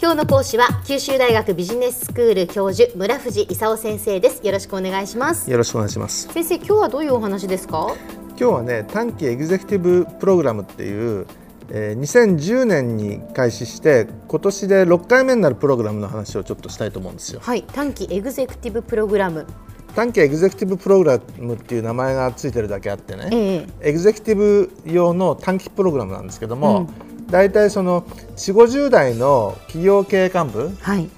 今日の講師は九州大学ビジネススクール教授村藤勲先生です。よろしくお願いします。よろしくお願いします。先生今日はどういうお話ですか？今日はね短期エグゼクティブプログラムっていうえー、2010年に開始して今年で6回目になるプログラムの話をちょっとしたいと思うんですよ。はい短期エグゼクティブプログラム。短期エグゼクティブプログラムっていう名前がついてるだけあってね、ええ、エグゼクティブ用の短期プログラムなんですけども、うん、大体その4 5 0代の企業経営幹部、はい。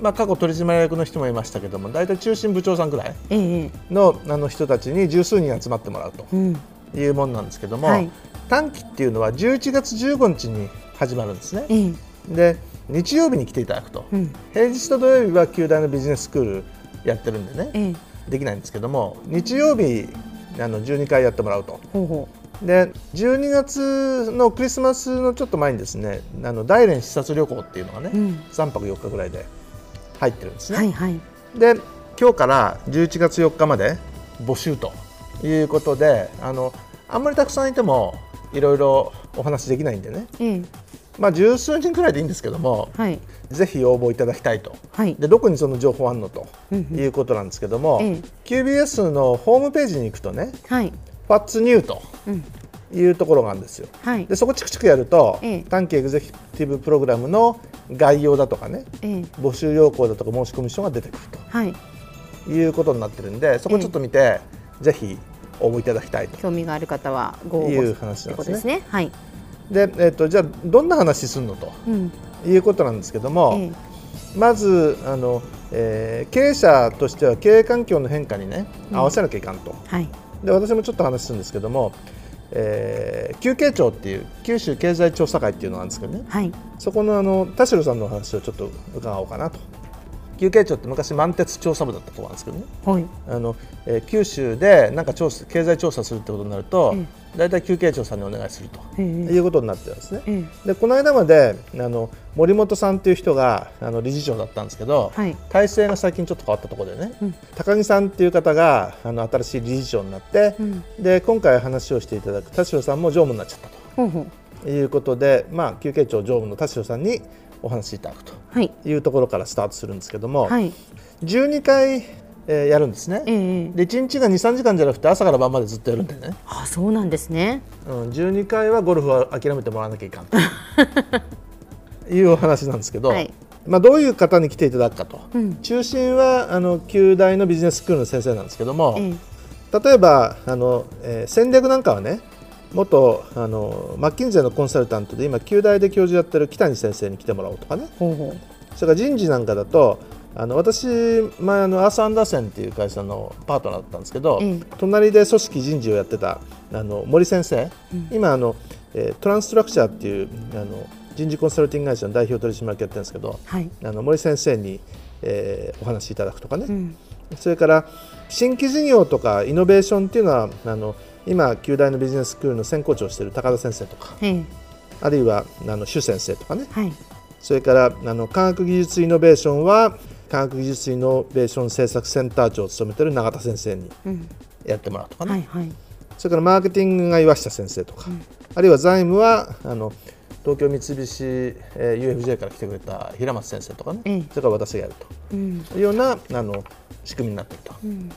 まあ、過去取締役の人もいましたけども大体中心部長さんくらいの,、あの人たちに十数人集まってもらうというものなんですけども、はい、短期っていうのは11月15日に始まるんですね。で日曜日に来ていただくと、うん、平日と土曜日は旧大のビジネススクールやってるんでね、できないんですけども日曜日あの12回やってもらうと。ほうほうで12月のクリスマスのちょっと前にですねあの大連視察旅行っていうのがね、うん、3泊4日ぐらいで入ってるんですね。はいはい、で今日から11月4日まで募集ということであのあんまりたくさんいてもいろいろお話できないんでね、ええ、まあ十数人くらいでいいんですけども、はい、ぜひ応募いただきたいと、はい、でどこにその情報あるのということなんですけども、ええ、QBS のホームページに行くとね「はい、What's New」と。いうところがあるんですよ。はい、でそこチクチクやると、ええ、短期エグゼクティブプログラムの概要だとかね、ええ、募集要項だとか申し込み書が出てくると、はい、いうことになってるんでそこちょっと見て、ぜひ応募いただきたいと。興味がある方はご応募いう話なんですね。はい、で、えーと、じゃあどんな話するのと、うん、いうことなんですけども、ええ、まずあの、えー、経営者としては経営環境の変化にね合わせなきゃいかんと、うんはい、で私もちょっと話するんですけども、えー、休憩庁っていう九州経済調査会っていうのがあるんですけどね、はい、そこのあの田代さんのお話をちょっと伺おうかなと。休憩庁って昔満鉄調査部だったところなんですけどね、はい、あのえー、九州でなんか調査経済調査するってことになると、大体休憩庁さんにお願いするということになってるんですね。でこの間まであの森本さんっていう人があの理事長だったんですけど、はい、体制が最近ちょっと変わったところでね、うん、高木さんっていう方があの新しい理事長になって、うん、で今回話をしていただく田代さんも常務になっちゃったと。いうことで、まあ、休憩庁常務の田代さんにお話しいただくとい。うところからスタートするんですけども、はい、12回、えー、やるんですね、えー、で1日が23時間じゃなくて朝から晩までずっとやるんでね。あそうなんですね、うん、12回はゴルフは諦めてもらわなきゃいかんと いうお話なんですけど、はい、まあ、どういう方に来ていただくかと、うん、中心はあの旧大のビジネススクールの先生なんですけども、えー、例えばあの、えー、戦略なんかはね元あのマッキンゼのコンサルタントで今旧大で教授やってる北谷先生に来てもらおうとかね。それから人事なんかだとあの私前あのアース・アンダーセンっていう会社のパートナーだったんですけど、うん、隣で組織人事をやってたあの森先生、うん、今あの、えー、トランストラクチャーっていうあの人事コンサルティング会社の代表取締役やってるんですけど、はい、あの森先生に、えー、お話しいただくとかね、うん、それから新規事業とかイノベーションっていうのはあの今旧大のビジネススクールの専攻長をしている高田先生とか、あるいはあの朱先生とかね、はい、それからあの科学技術イノベーションは科学技術イノベーション政策センター長を務めている永田先生にやってもらうとかね、はいはい、それからマーケティングが岩下先生とか、うん、あるいは財務はあの東京三菱、えー、UFJ から来てくれた平松先生とかね、うん、それから私がやると。いうようなあの仕組みになっていると。うん。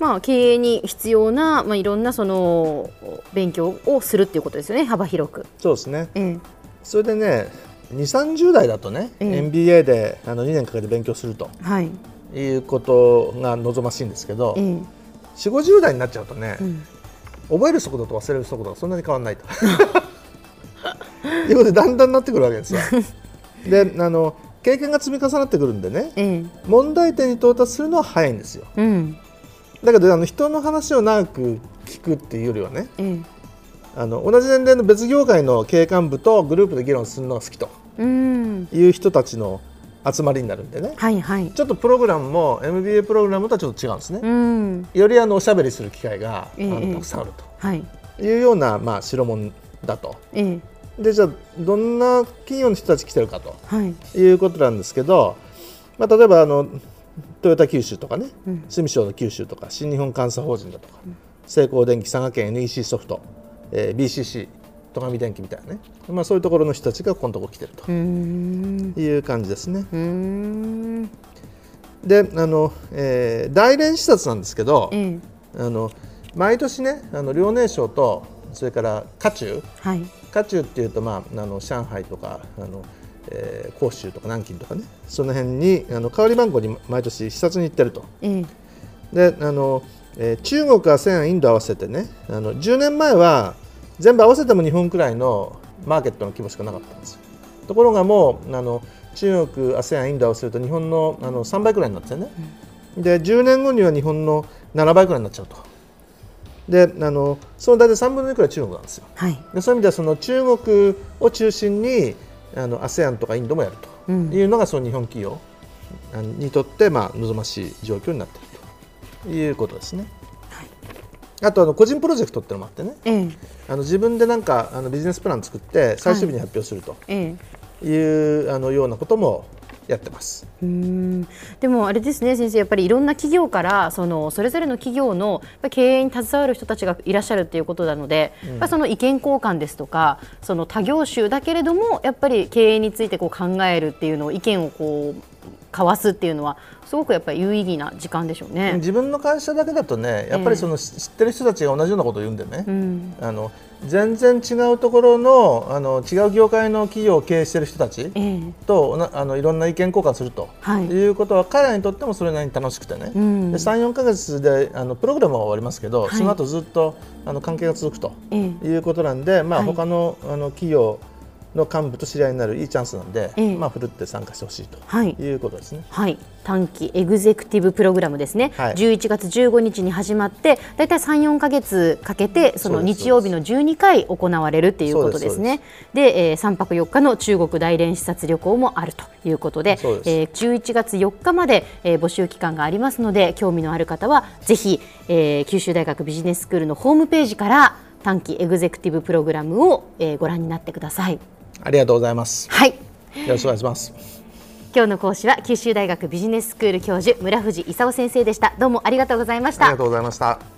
まあ、経営に必要な、まあ、いろんなその勉強をするっていうことですよね。幅広く。そうですね、ええ、それでね2 3 0代だとね、ええ、MBA であの2年かけて勉強すると、はい、いうことが望ましいんですけど、ええ、4 5 0代になっちゃうとね、うん、覚える速度と忘れる速度がそんなに変わらないと。いうことでだんだんなってくるわけですよ。であの経験が積み重なってくるんでね、ええ、問題点に到達するのは早いんですよ。うん。だけどあの人の話を長く聞くっていうよりはね、うん、あの同じ年齢の別業界の経営幹部とグループで議論するのが好きという人たちの集まりになるんでね、はいはい、ちょっとプログラムも MBA プログラムとはちょっと違うんですね、うん、よりあのおしゃべりする機会が、えー、あのたくさんあると、はい、いうような、まあ、代物だと。えーでじゃあどんな企業の人たち来てるかと、はい、いうことなんですけど、まあ、例えばあのトヨタ九州とかね、うん、住商の九州とか新日本監査法人だとか、うん、セイコー電機佐賀県 NEC ソフト、えー、BCC 戸上電機みたいなね、まあ、そういうところの人たちがこのところ来てるといいう感じですね。であの、えー、大連視察なんですけど、あの毎年ねあの遼寧省とそれから渦中、はい、渦中っていうと、まあ、あの上海とかあの、えー、広州とか南京とかねその辺にあの代わり番号に毎年視察に行ってると。えであのえー、中国、ASEAN、インド合わせてねあの10年前は全部合わせても日本くらいのマーケットの規模しかなかったんですよ。ところがもうあの中国、ASEAN、インド合わせると日本のあの3倍くらいになってね、うん、で10年後には日本の7倍くらいになっちゃうと。であのその大体3分の2くらい中国なんですよ。はい、でそういう意味ではその中国を中心にあの ASEAN とかインドもやるというのがその日本企業にとってまあ望ましい状況になっているということですね。あとあの個人プロジェクトってのもあってね、ええ、あの自分でなんかあのビジネスプラン作って最終日に発表するという、はい、あのようなこともやってます。うん。でもあれですね先生やっぱりいろんな企業からそのそれぞれの企業の経営に携わる人たちがいらっしゃるということなので、うん、その意見交換ですとかその他業種だけれどもやっぱり経営についてこう考えるっていうのを意見をこう交わすっていうのはすごくやっぱり有意義な時間でしょうね。自分の会社だけだとねやっぱりその知ってる人たちが同じようなことを言うんでね、えー、あの全然違うところのあの違う業界の企業を経営している人たちと、えー、あのいろんな意見交換すると、はい、いうことは彼らにとってもそれなりに楽しくてね、うん、で3、4か月であのプログラムは終わりますけど、はい、その後ずっとあの関係が続くということなんで、まあ、他のあの企業の幹部と知り合いになるいいチャンスなんで、えー、まあ、ふるって参加してほしいとい。うことですね、はい、短期エグゼクティブプログラムですね、はい、11月15日に始まって大体3、4か月かけてその日曜日の12回行われるということですね。でで、えー、3泊4日の中国大連視察旅行もあるということでで、えー、11月4日まで、えー、募集期間がありますので興味のある方はぜひ、えー、九州大学ビジネススクールのホームページから短期エグゼクティブプログラムを、えー、ご覧になってください。ありがとうございます。はい。よろしくお願いします。今日の講師は九州大学ビジネススクール教授村藤勲先生でした。どうもありがとうございました。ありがとうございました。